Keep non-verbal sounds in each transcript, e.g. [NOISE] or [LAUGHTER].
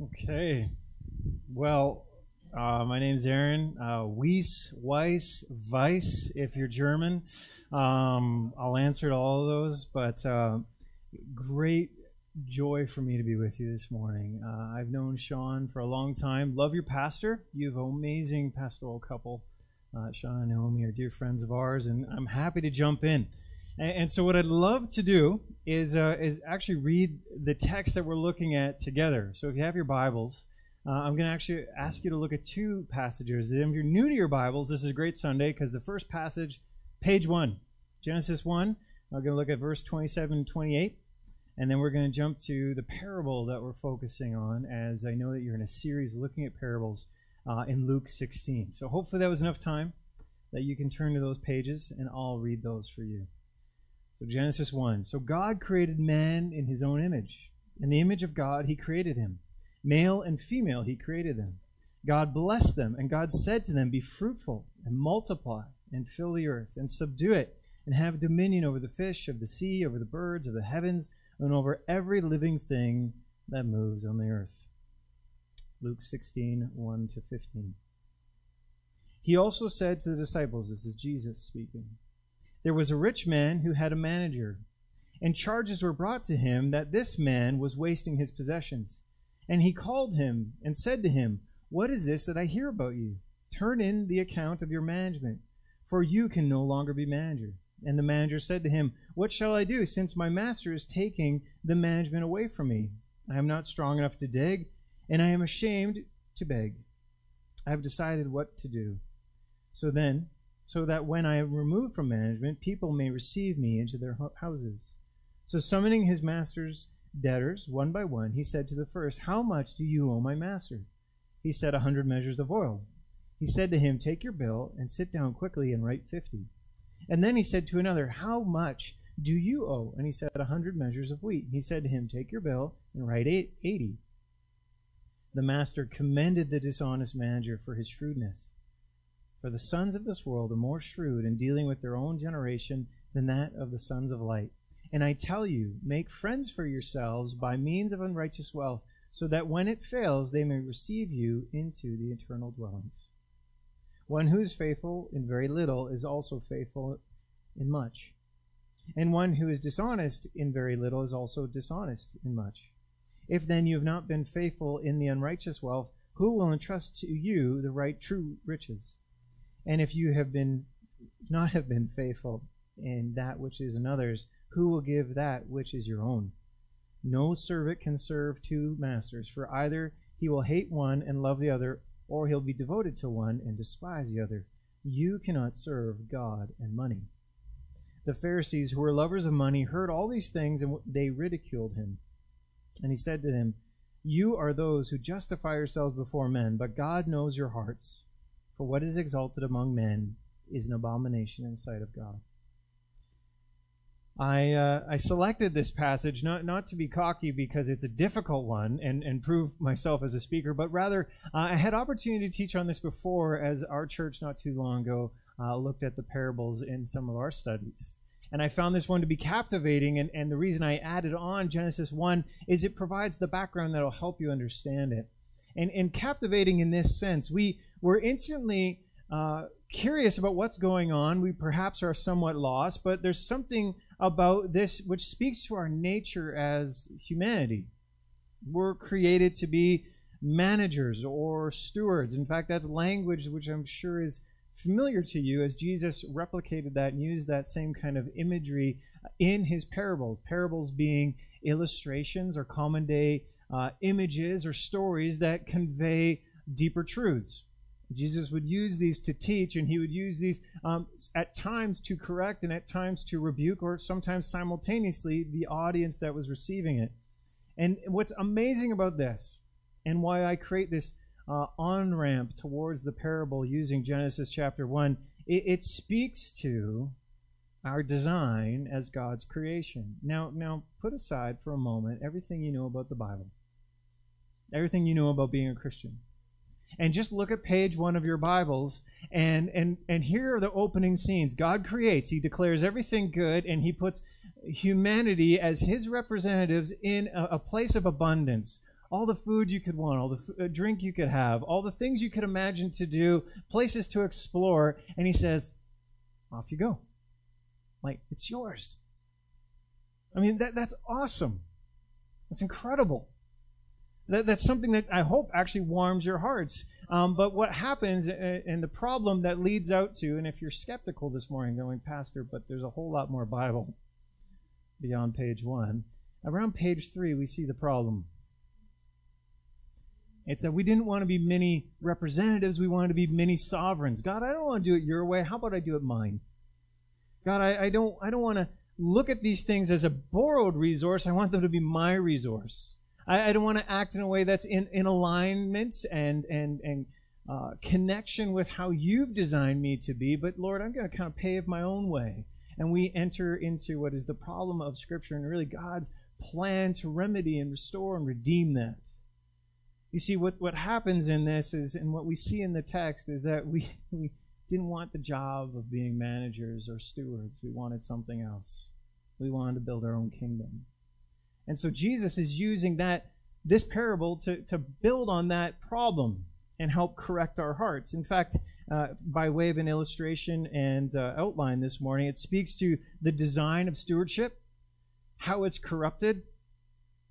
Okay. Well, uh, my name's Aaron. Uh, Weiss, Weiss, Weiss, if you're German. Um, I'll answer to all of those, but uh, great joy for me to be with you this morning. Uh, I've known Sean for a long time. Love your pastor. You have an amazing pastoral couple. Uh, Sean and Naomi are dear friends of ours, and I'm happy to jump in. And, and so, what I'd love to do is uh, is actually read the text that we're looking at together. So, if you have your Bibles, uh, I'm going to actually ask you to look at two passages. And if you're new to your Bibles, this is a great Sunday because the first passage, page one, Genesis one. I'm going to look at verse 27 and 28. And then we're going to jump to the parable that we're focusing on, as I know that you're in a series looking at parables uh, in Luke 16. So hopefully that was enough time that you can turn to those pages, and I'll read those for you. So, Genesis 1. So, God created man in his own image. In the image of God, he created him. Male and female, he created them. God blessed them, and God said to them, Be fruitful, and multiply, and fill the earth, and subdue it, and have dominion over the fish of the sea, over the birds of the heavens, and over every living thing that moves on the earth. Luke 16, 1 to 15. He also said to the disciples, This is Jesus speaking. There was a rich man who had a manager, and charges were brought to him that this man was wasting his possessions. And he called him and said to him, What is this that I hear about you? Turn in the account of your management, for you can no longer be manager. And the manager said to him, What shall I do, since my master is taking the management away from me? I am not strong enough to dig, and I am ashamed to beg. I have decided what to do. So then, so that when I am removed from management, people may receive me into their houses. So summoning his master's debtors one by one, he said to the first, How much do you owe my master? He said, A hundred measures of oil. He said to him, Take your bill and sit down quickly and write fifty. And then he said to another, How much do you owe? And he said, A hundred measures of wheat. He said to him, Take your bill and write eighty. The master commended the dishonest manager for his shrewdness. For the sons of this world are more shrewd in dealing with their own generation than that of the sons of light. And I tell you, make friends for yourselves by means of unrighteous wealth, so that when it fails, they may receive you into the eternal dwellings. One who is faithful in very little is also faithful in much. And one who is dishonest in very little is also dishonest in much. If then you have not been faithful in the unrighteous wealth, who will entrust to you the right true riches? And if you have been not have been faithful in that which is another's, who will give that which is your own? No servant can serve two masters, for either he will hate one and love the other, or he'll be devoted to one and despise the other. You cannot serve God and money. The Pharisees, who were lovers of money, heard all these things and they ridiculed him. And he said to them, You are those who justify yourselves before men, but God knows your hearts. For what is exalted among men is an abomination in sight of God. I, uh, I selected this passage not, not to be cocky because it's a difficult one and, and prove myself as a speaker, but rather uh, I had opportunity to teach on this before as our church not too long ago uh, looked at the parables in some of our studies. And I found this one to be captivating, and, and the reason I added on Genesis 1 is it provides the background that will help you understand it. And, and captivating in this sense, we were instantly uh, curious about what's going on. We perhaps are somewhat lost, but there's something about this which speaks to our nature as humanity. We're created to be managers or stewards. In fact, that's language which I'm sure is familiar to you as Jesus replicated that and used that same kind of imagery in his parables. Parables being illustrations or common day uh, images or stories that convey deeper truths. Jesus would use these to teach, and he would use these um, at times to correct and at times to rebuke, or sometimes simultaneously the audience that was receiving it. And what's amazing about this, and why I create this uh, on ramp towards the parable using Genesis chapter 1, it, it speaks to our design as God's creation. Now, now, put aside for a moment everything you know about the Bible, everything you know about being a Christian and just look at page one of your Bibles and and and here are the opening scenes. God creates, He declares everything good, and He puts humanity as His representatives in a, a place of abundance. all the food you could want, all the uh, drink you could have, all the things you could imagine to do, places to explore. And he says, off you go. Like, it's yours. I mean, that, that's awesome. That's incredible. That, that's something that I hope actually warms your hearts. Um, but what happens, uh, and the problem that leads out to, and if you're skeptical this morning, going, Pastor, but there's a whole lot more Bible beyond page one. Around page three, we see the problem. It's that we didn't want to be many representatives, we wanted to be many sovereigns. God, I don't want to do it your way. How about I do it mine? God, I, I don't I don't want to look at these things as a borrowed resource. I want them to be my resource. I, I don't want to act in a way that's in, in alignment and and and uh, connection with how you've designed me to be. But Lord, I'm going to kind of pave my own way. And we enter into what is the problem of Scripture and really God's plan to remedy and restore and redeem that. You see, what, what happens in this is, and what we see in the text is that we, [LAUGHS] we didn't want the job of being managers or stewards. We wanted something else. We wanted to build our own kingdom. And so Jesus is using that this parable to, to build on that problem and help correct our hearts. In fact, uh, by way of an illustration and uh, outline this morning, it speaks to the design of stewardship, how it's corrupted,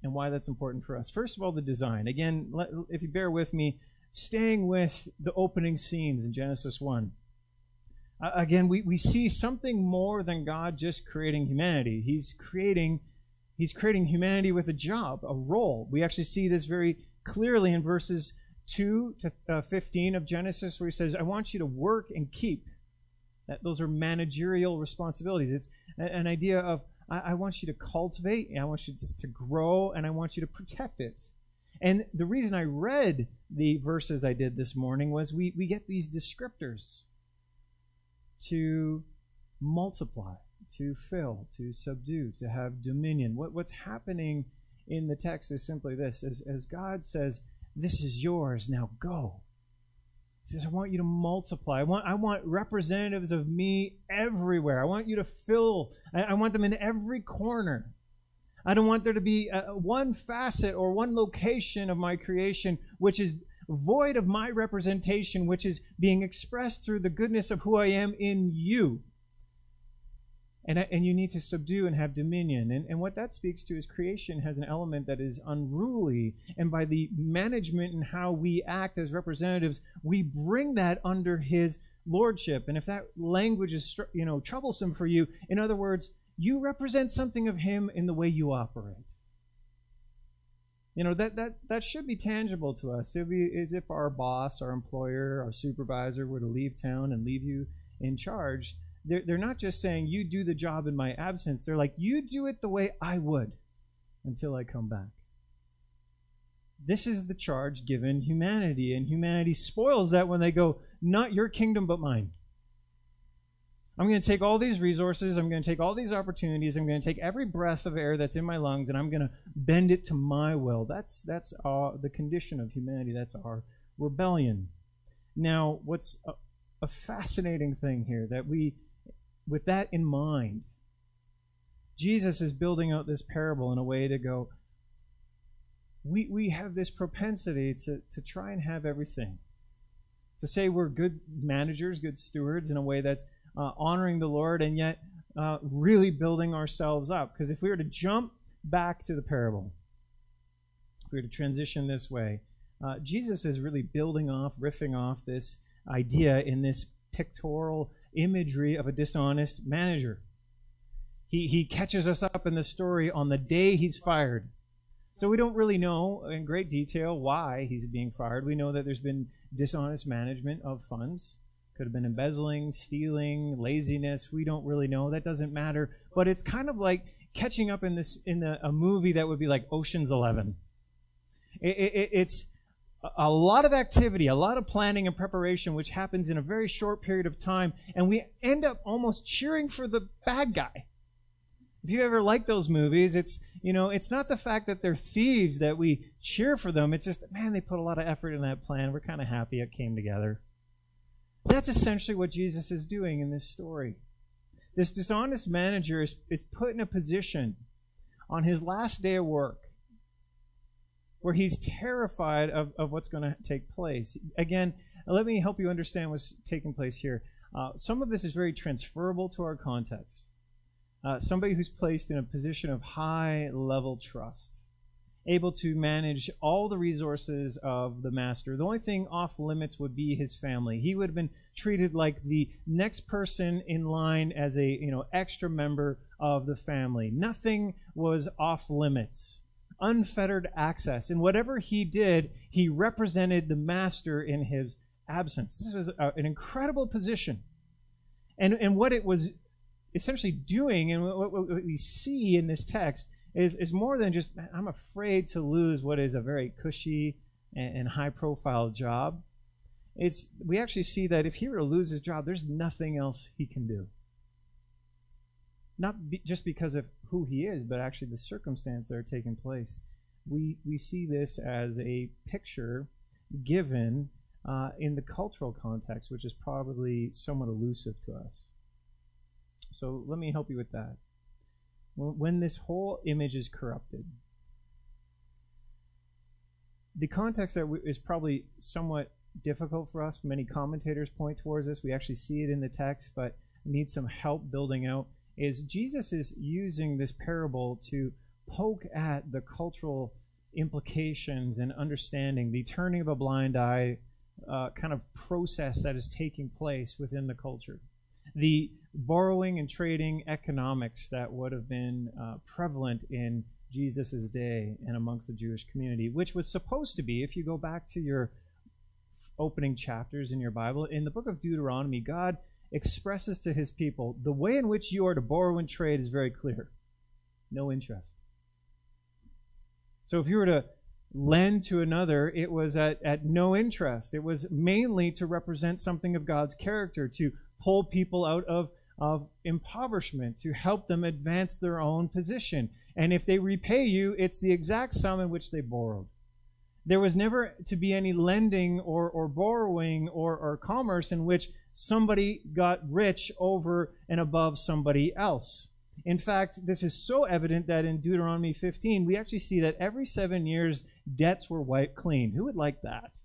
and why that's important for us. First of all, the design. Again, let, if you bear with me, staying with the opening scenes in Genesis 1. Uh, again, we, we see something more than God just creating humanity. He's creating He's creating humanity with a job, a role. We actually see this very clearly in verses 2 to uh, 15 of Genesis, where he says, I want you to work and keep. That, those are managerial responsibilities. It's an idea of, I, I want you to cultivate, I want you to, to grow, and I want you to protect it. And the reason I read the verses I did this morning was we, we get these descriptors to multiply to fill, to subdue, to have dominion. What, what's happening in the text is simply this as, as God says, This is yours, now go. He says, I want you to multiply. I want, I want representatives of me everywhere. I want you to fill, I, I want them in every corner. I don't want there to be a, one facet or one location of my creation which is void of my representation, which is being expressed through the goodness of who I am in you. And, and you need to subdue and have dominion. And, and what that speaks to is creation has an element that is unruly. And by the management and how we act as representatives, we bring that under his lordship. And if that language is you know troublesome for you, in other words, you represent something of him in the way you operate. You know, that, that, that should be tangible to us. It would be as if our boss, our employer, our supervisor were to leave town and leave you in charge they're, they're not just saying, you do the job in my absence. They're like, you do it the way I would until I come back. This is the charge given humanity, and humanity spoils that when they go, not your kingdom, but mine. I'm going to take all these resources, I'm going to take all these opportunities, I'm going to take every breath of air that's in my lungs, and I'm going to bend it to my will. That's, that's our, the condition of humanity. That's our rebellion. Now, what's a, a fascinating thing here that we with that in mind, Jesus is building out this parable in a way to go, we, we have this propensity to, to try and have everything. To say we're good managers, good stewards in a way that's uh, honoring the Lord and yet uh, really building ourselves up. Because if we were to jump back to the parable, if we were to transition this way, uh, Jesus is really building off, riffing off this idea in this pictorial imagery of a dishonest manager. He, he catches us up in the story on the day he's fired. So we don't really know in great detail why he's being fired. We know that there's been dishonest management of funds. Could have been embezzling, stealing, laziness. We don't really know. That doesn't matter. But it's kind of like catching up in this in a, a movie that would be like Ocean's Eleven. It, it, it's a lot of activity, a lot of planning and preparation, which happens in a very short period of time, and we end up almost cheering for the bad guy. If you ever like those movies, it's you know, it's not the fact that they're thieves that we cheer for them. It's just, man, they put a lot of effort in that plan. We're kind of happy it came together. That's essentially what Jesus is doing in this story. This dishonest manager is, is put in a position on his last day of work where he's terrified of, of what's going to take place. Again, let me help you understand what's taking place here. Uh, some of this is very transferable to our context. Uh, somebody who's placed in a position of high level trust, able to manage all the resources of the master. The only thing off limits would be his family. He would have been treated like the next person in line as a you know extra member of the family. Nothing was off limits. Unfettered access. And whatever he did, he represented the master in his absence. This was a, an incredible position. And, and what it was essentially doing, and what, what we see in this text, is, is more than just, I'm afraid to lose what is a very cushy and, and high profile job. It's, we actually see that if he were to lose his job, there's nothing else he can do. Not be, just because of who he is, but actually the circumstance that are taking place. We, we see this as a picture given uh, in the cultural context, which is probably somewhat elusive to us. So let me help you with that. When this whole image is corrupted, the context that is probably somewhat difficult for us. Many commentators point towards this. We actually see it in the text, but need some help building out. Is Jesus is using this parable to poke at the cultural implications and understanding the turning of a blind eye uh, kind of process that is taking place within the culture. The borrowing and trading economics that would have been uh, prevalent in Jesus' day and amongst the Jewish community, which was supposed to be, if you go back to your opening chapters in your Bible, in the book of Deuteronomy, God expresses to his people the way in which you are to borrow and trade is very clear no interest. So if you were to lend to another, it was at, at no interest. It was mainly to represent something of God's character, to pull people out of, of impoverishment, to help them advance their own position. And if they repay you, it's the exact sum in which they borrowed. There was never to be any lending or, or borrowing or, or commerce in which somebody got rich over and above somebody else. In fact, this is so evident that in Deuteronomy 15, we actually see that every seven years, debts were wiped clean. Who would like that?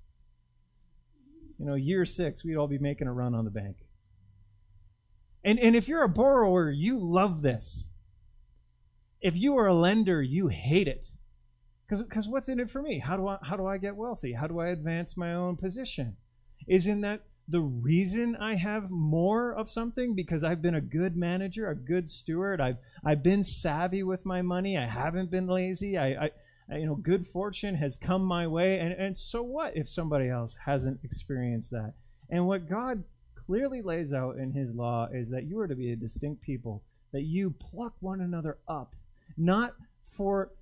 You know, year six, we'd all be making a run on the bank. And, and if you're a borrower, you love this. If you are a lender, you hate it. Because what's in it for me? How do, I, how do I get wealthy? How do I advance my own position? Isn't that the reason I have more of something because I've been a good manager, a good steward. I've I've been savvy with my money. I haven't been lazy. I, I you know, good fortune has come my way. And and so what if somebody else hasn't experienced that? And what God clearly lays out in His law is that you are to be a distinct people, that you pluck one another up, not for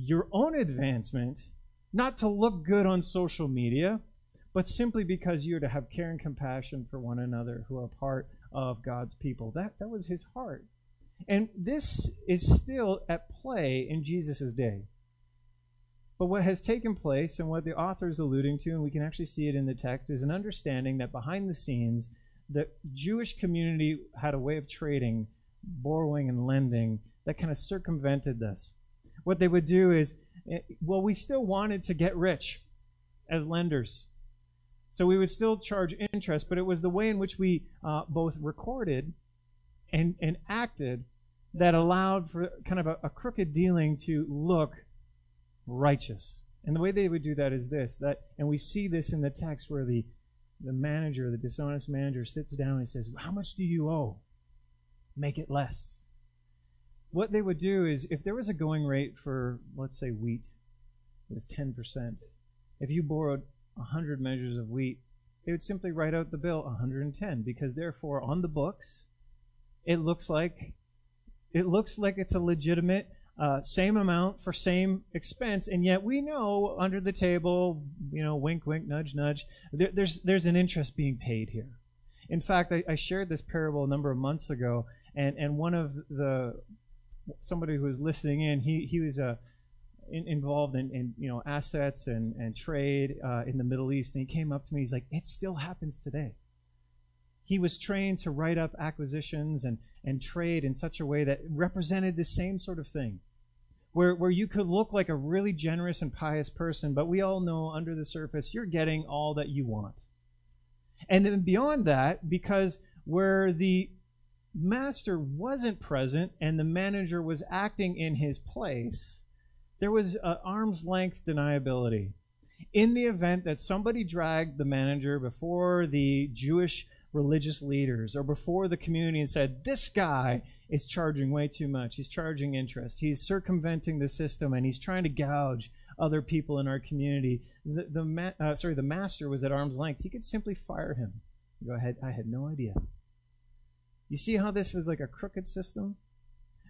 your own advancement, not to look good on social media but simply because you're to have care and compassion for one another who are part of God's people. That, that was his heart. And this is still at play in Jesus' day. But what has taken place and what the author is alluding to, and we can actually see it in the text, is an understanding that behind the scenes, the Jewish community had a way of trading, borrowing, and lending that kind of circumvented this. What they would do is, eh, well, we still wanted to get rich as lenders. So we would still charge interest, but it was the way in which we uh, both recorded and, and acted that allowed for kind of a, a crooked dealing to look righteous. And the way they would do that is this that, and we see this in the text where the, the manager, the dishonest manager, sits down and says, How much do you owe? Make it less. What they would do is if there was a going rate for, let's say, wheat, was 10%. If you borrowed 100 measures of wheat, they would simply write out the bill 110 because therefore on the books it looks like it looks like it's a legitimate uh, same amount for same expense, and yet we know under the table, you know, wink, wink, nudge, nudge, there, there's there's an interest being paid here. In fact, I, I shared this parable a number of months ago, and and one of the somebody who was listening in, he he was a in, involved in, in, you know assets and, and trade uh, in the Middle East, and he came up to me. He's like, "It still happens today." He was trained to write up acquisitions and, and trade in such a way that represented the same sort of thing. where, where you could look like a really generous and pious person, but we all know under the surface you're getting all that you want. And then beyond that, because where the master wasn't present and the manager was acting in his place, there was an arm's length deniability. In the event that somebody dragged the manager before the Jewish religious leaders or before the community and said, This guy is charging way too much. He's charging interest. He's circumventing the system and he's trying to gouge other people in our community. The, the uh, sorry, the master was at arm's length. He could simply fire him. Go ahead. I had no idea. You see how this is like a crooked system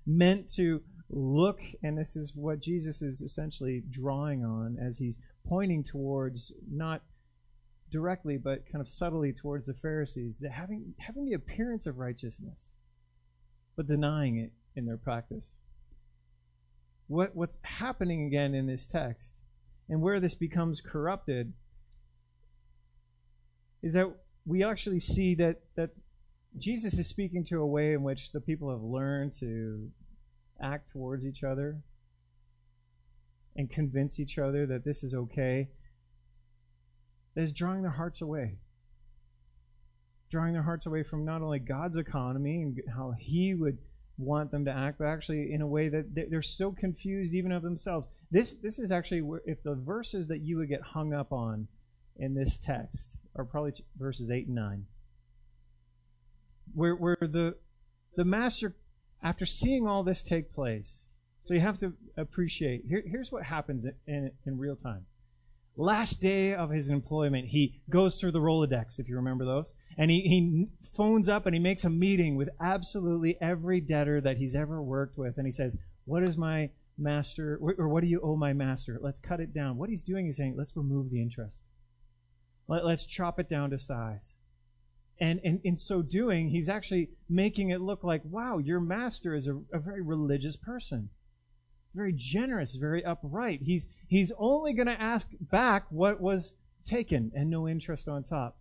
meant to look, and this is what Jesus is essentially drawing on as he's pointing towards not directly but kind of subtly towards the Pharisees, that having having the appearance of righteousness, but denying it in their practice. What what's happening again in this text, and where this becomes corrupted, is that we actually see that that Jesus is speaking to a way in which the people have learned to act towards each other and convince each other that this is okay, that is drawing their hearts away. Drawing their hearts away from not only God's economy and how He would want them to act, but actually in a way that they're so confused even of themselves. This, this is actually if the verses that you would get hung up on in this text are probably verses 8 and 9 where, where the, the master, after seeing all this take place, so you have to appreciate, here, here's what happens in, in, in real time. Last day of his employment, he goes through the Rolodex, if you remember those, and he, he phones up and he makes a meeting with absolutely every debtor that he's ever worked with, and he says, What is my master, or what do you owe my master? Let's cut it down. What he's doing is saying, Let's remove the interest. Let, let's chop it down to size. And, and in so doing, he's actually making it look like, wow, your master is a, a very religious person, very generous, very upright. He's, he's only going to ask back what was taken and no interest on top.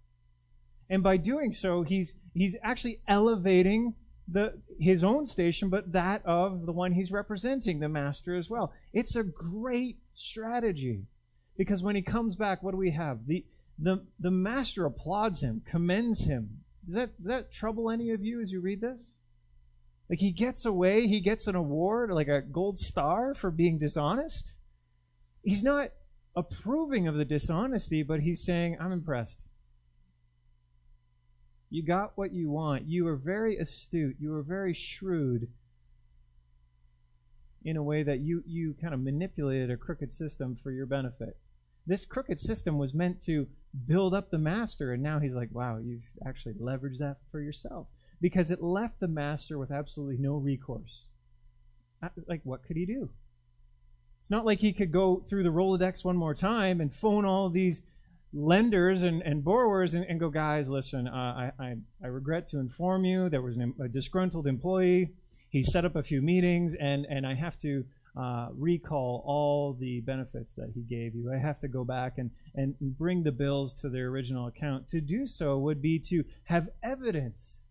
And by doing so, he's, he's actually elevating the, his own station, but that of the one he's representing, the master as well. It's a great strategy because when he comes back, what do we have? The, the, the master applauds him, commends him. Does that, does that trouble any of you as you read this? Like he gets away, he gets an award, like a gold star for being dishonest. He's not approving of the dishonesty, but he's saying, I'm impressed. You got what you want. You were very astute. You were very shrewd in a way that you, you kind of manipulated a crooked system for your benefit. This crooked system was meant to build up the master. And now he's like, wow, you've actually leveraged that for yourself. Because it left the master with absolutely no recourse. Uh, like, what could he do? It's not like he could go through the Rolodex one more time and phone all these lenders and, and borrowers and, and go, guys, listen, uh, I, I, I, regret to inform you there was an, a disgruntled employee. He set up a few meetings, and, and I have to uh, recall all the benefits that he gave you. I have to go back and, and bring the bills to their original account. To do so would be to have evidence,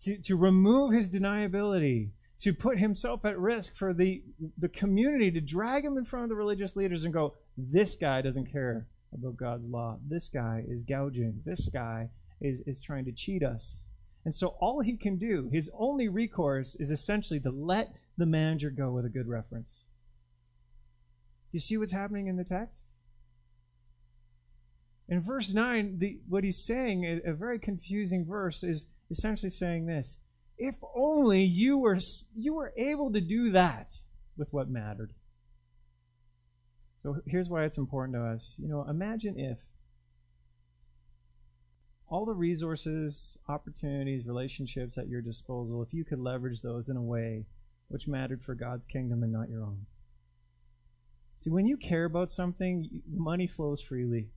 to, to remove his deniability, to put himself at risk for the, the community, to drag him in front of the religious leaders and go, this guy doesn't care about God's law. This guy is gouging. This guy is, is trying to cheat us. And so all he can do, his only recourse, is essentially to let the manager go with a good reference. Do you see what's happening in the text? In verse 9, the, what he's saying, a, very confusing verse, is essentially saying this If only you were, you were able to do that with what mattered. So here's why it's important to us. You know, imagine if all the resources, opportunities, relationships at your disposal, if you could leverage those in a way which mattered for God's kingdom and not your own. See, when you care about something, money flows freely.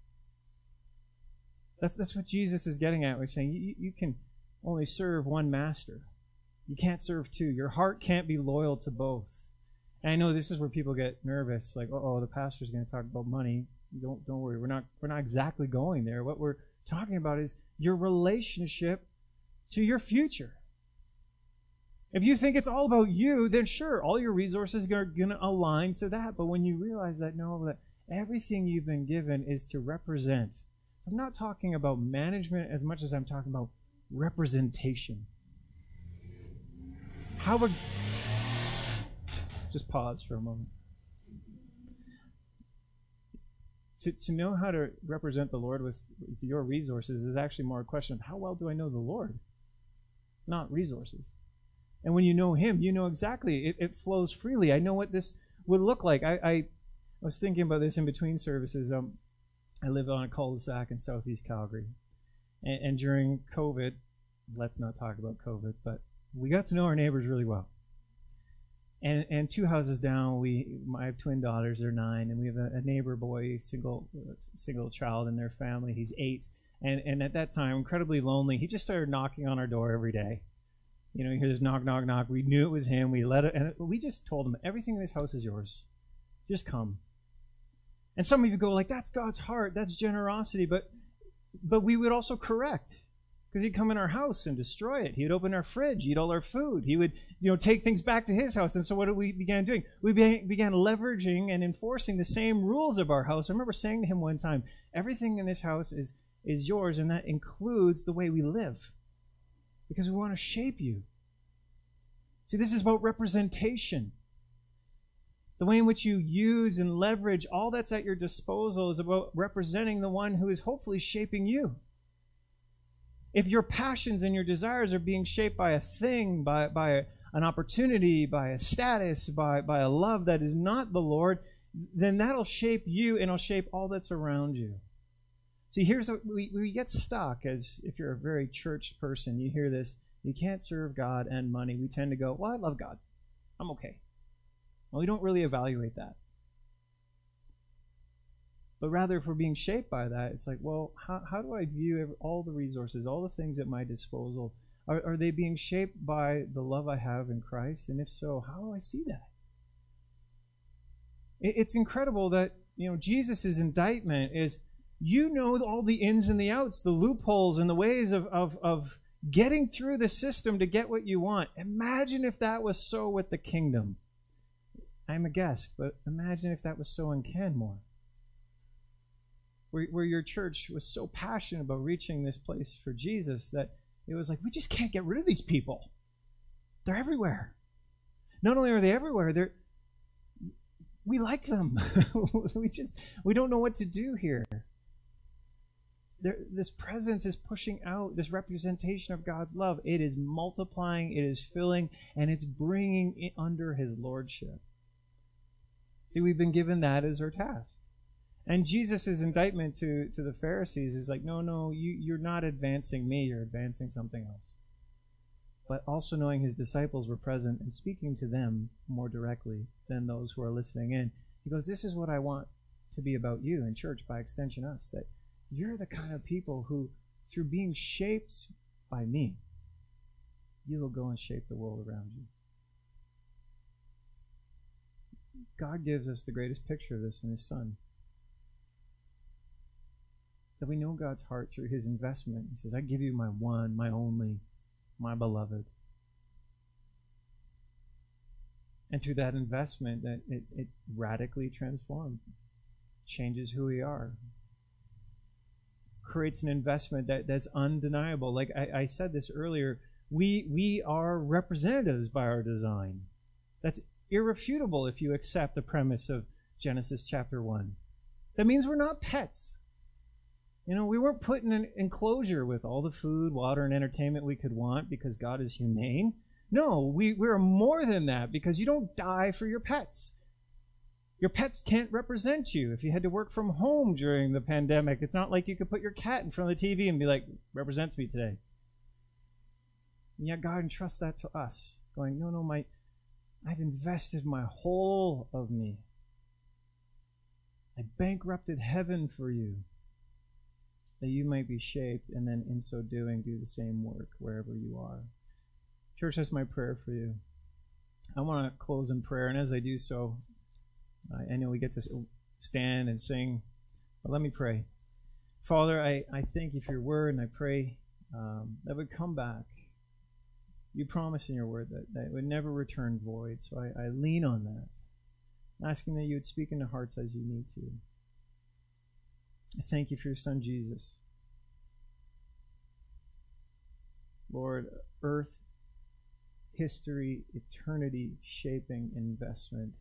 That's, that's what Jesus is getting at. We're saying you, you can only serve one master. You can't serve two. Your heart can't be loyal to both. And I know this is where people get nervous, like, oh, the pastor's going to talk about money. Don't don't worry, we're not we're not exactly going there. What we're talking about is your relationship to your future. If you think it's all about you, then sure, all your resources are going to align to that. But when you realize that, no, that everything you've been given is to represent. I'm not talking about management as much as I'm talking about representation. How would. Just pause for a moment. To, to know how to represent the Lord with, your resources is actually more a question of how well do I know the Lord, not resources. And when you know Him, you know exactly. It, it flows freely. I know what this would look like. I, I, I was thinking about this in between services. Um, I live on a cul-de-sac in southeast Calgary. And, and during COVID, let's not talk about COVID, but we got to know our neighbors really well. And, and two houses down, we I have twin daughters. They're nine, and we have a, a neighbor boy, single single child in their family. He's eight, and and at that time, incredibly lonely. He just started knocking on our door every day, you know, you hear this knock, knock, knock. We knew it was him. We let it, and we just told him, everything in this house is yours. Just come. And some of you go like, that's God's heart. That's generosity. But, but we would also correct because he'd come in our house and destroy it. He'd open our fridge, eat all our food. He would, you know, take things back to his house. And so what we began doing? We began leveraging and enforcing the same rules of our house. I remember saying to him one time, everything in this house is, is yours, and that includes the way we live because we want to shape you. See, this is about representation. The way in which you use and leverage all that's at your disposal is about representing the one who is hopefully shaping you. If your passions and your desires are being shaped by a thing, by, by an opportunity, by a status, by, by a love that is not the Lord, then that'll shape you and it'll shape all that's around you. See, here's what we, we get stuck as if you're a very church person, you hear this, you can't serve God and money. We tend to go, well, I love God. I'm okay. Well, we don't really evaluate that. But rather, if we're being shaped by that, it's like, well, how, how do I view all the resources, all the things at my disposal? Are, are they being shaped by the love I have in Christ? And if so, how do I see that? It, it's incredible that, you know, Jesus' indictment is you know all the ins and the outs, the loopholes and the ways of, of, of getting through the system to get what you want. Imagine if that was so with the kingdom. I'm a guest, but imagine if that was so in Canmore. Where, where your church was so passionate about reaching this place for Jesus that it was like, we just can't get rid of these people. They're everywhere. Not only are they everywhere, they're we like them. [LAUGHS] we just we don't know what to do here there, this presence is pushing out this representation of God's love. It is multiplying, it is filling, and it's bringing it under His lordship. See, we've been given that as our task. And Jesus' indictment to, to the Pharisees is like, no, no, you, you're not advancing me, you're advancing something else. But also knowing his disciples were present and speaking to them more directly than those who are listening in. He goes, This is what I want to be about you and church, by extension, us. That you're the kind of people who, through being shaped by me, you will go and shape the world around you. God gives us the greatest picture of this in His Son. That we know God's heart through His investment. He says, I give you my one, my only, my beloved. And through that investment, that it, it radically transforms, changes who we are, creates an investment that, that's undeniable. Like I, I said this earlier, we we are representatives by our design. That's irrefutable if you accept the premise of Genesis chapter one. That means we're not pets. You know, we weren't put in an enclosure with all the food, water, and entertainment we could want because God is humane. No, we, we're more than that because you don't die for your pets. Your pets can't represent you. If you had to work from home during the pandemic, it's not like you could put your cat in front of the TV and be like, represents me today. And yet God entrusts that to us, going, no, no, my, I've invested my whole of me. I bankrupted heaven for you, that you might be shaped, and then in so doing, do the same work wherever you are. Church, that's my prayer for you. I want to close in prayer, and as I do so, I, know we get to stand and sing, but let me pray. Father, I, I thank you for your word, and I pray um, that would come back. You promise in your word that, that it would never return void. So I, I lean on that, asking that you would speak into hearts as you need to. Thank you for your son, Jesus. Lord, earth, history, eternity shaping investment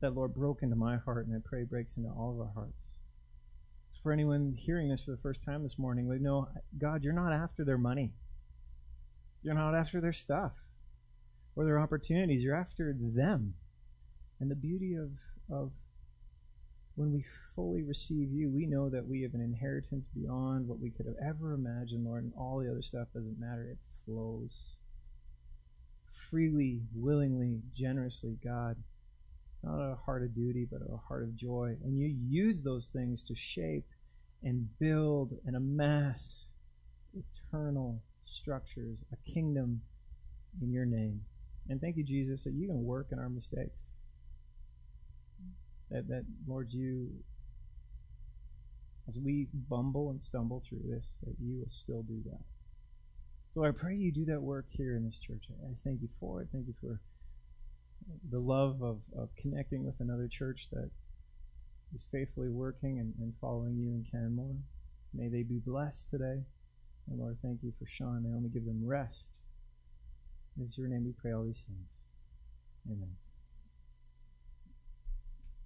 that, Lord, broke into my heart, and I pray breaks into all of our hearts. So for anyone hearing this for the first time this morning, we know, God, you're not after their money. You're not after their stuff or their opportunities. You're after them. And the beauty of, of when we fully receive you, we know that we have an inheritance beyond what we could have ever imagined, Lord, and all the other stuff doesn't matter. It flows freely, willingly, generously, God not a heart of duty, but a heart of joy. And you use those things to shape and build and amass eternal structures, a kingdom in your name. And thank you, Jesus, that you can work in our mistakes. That, that Lord, you, as we bumble and stumble through this, that you will still do that. So I pray you do that work here in this church. I thank you for it. Thank you for the love of, of connecting with another church that is faithfully working and, and following you in Canmore. May they be blessed today. And Lord, thank you for Sean. Naomi give them rest. In your name we pray all these things. Amen.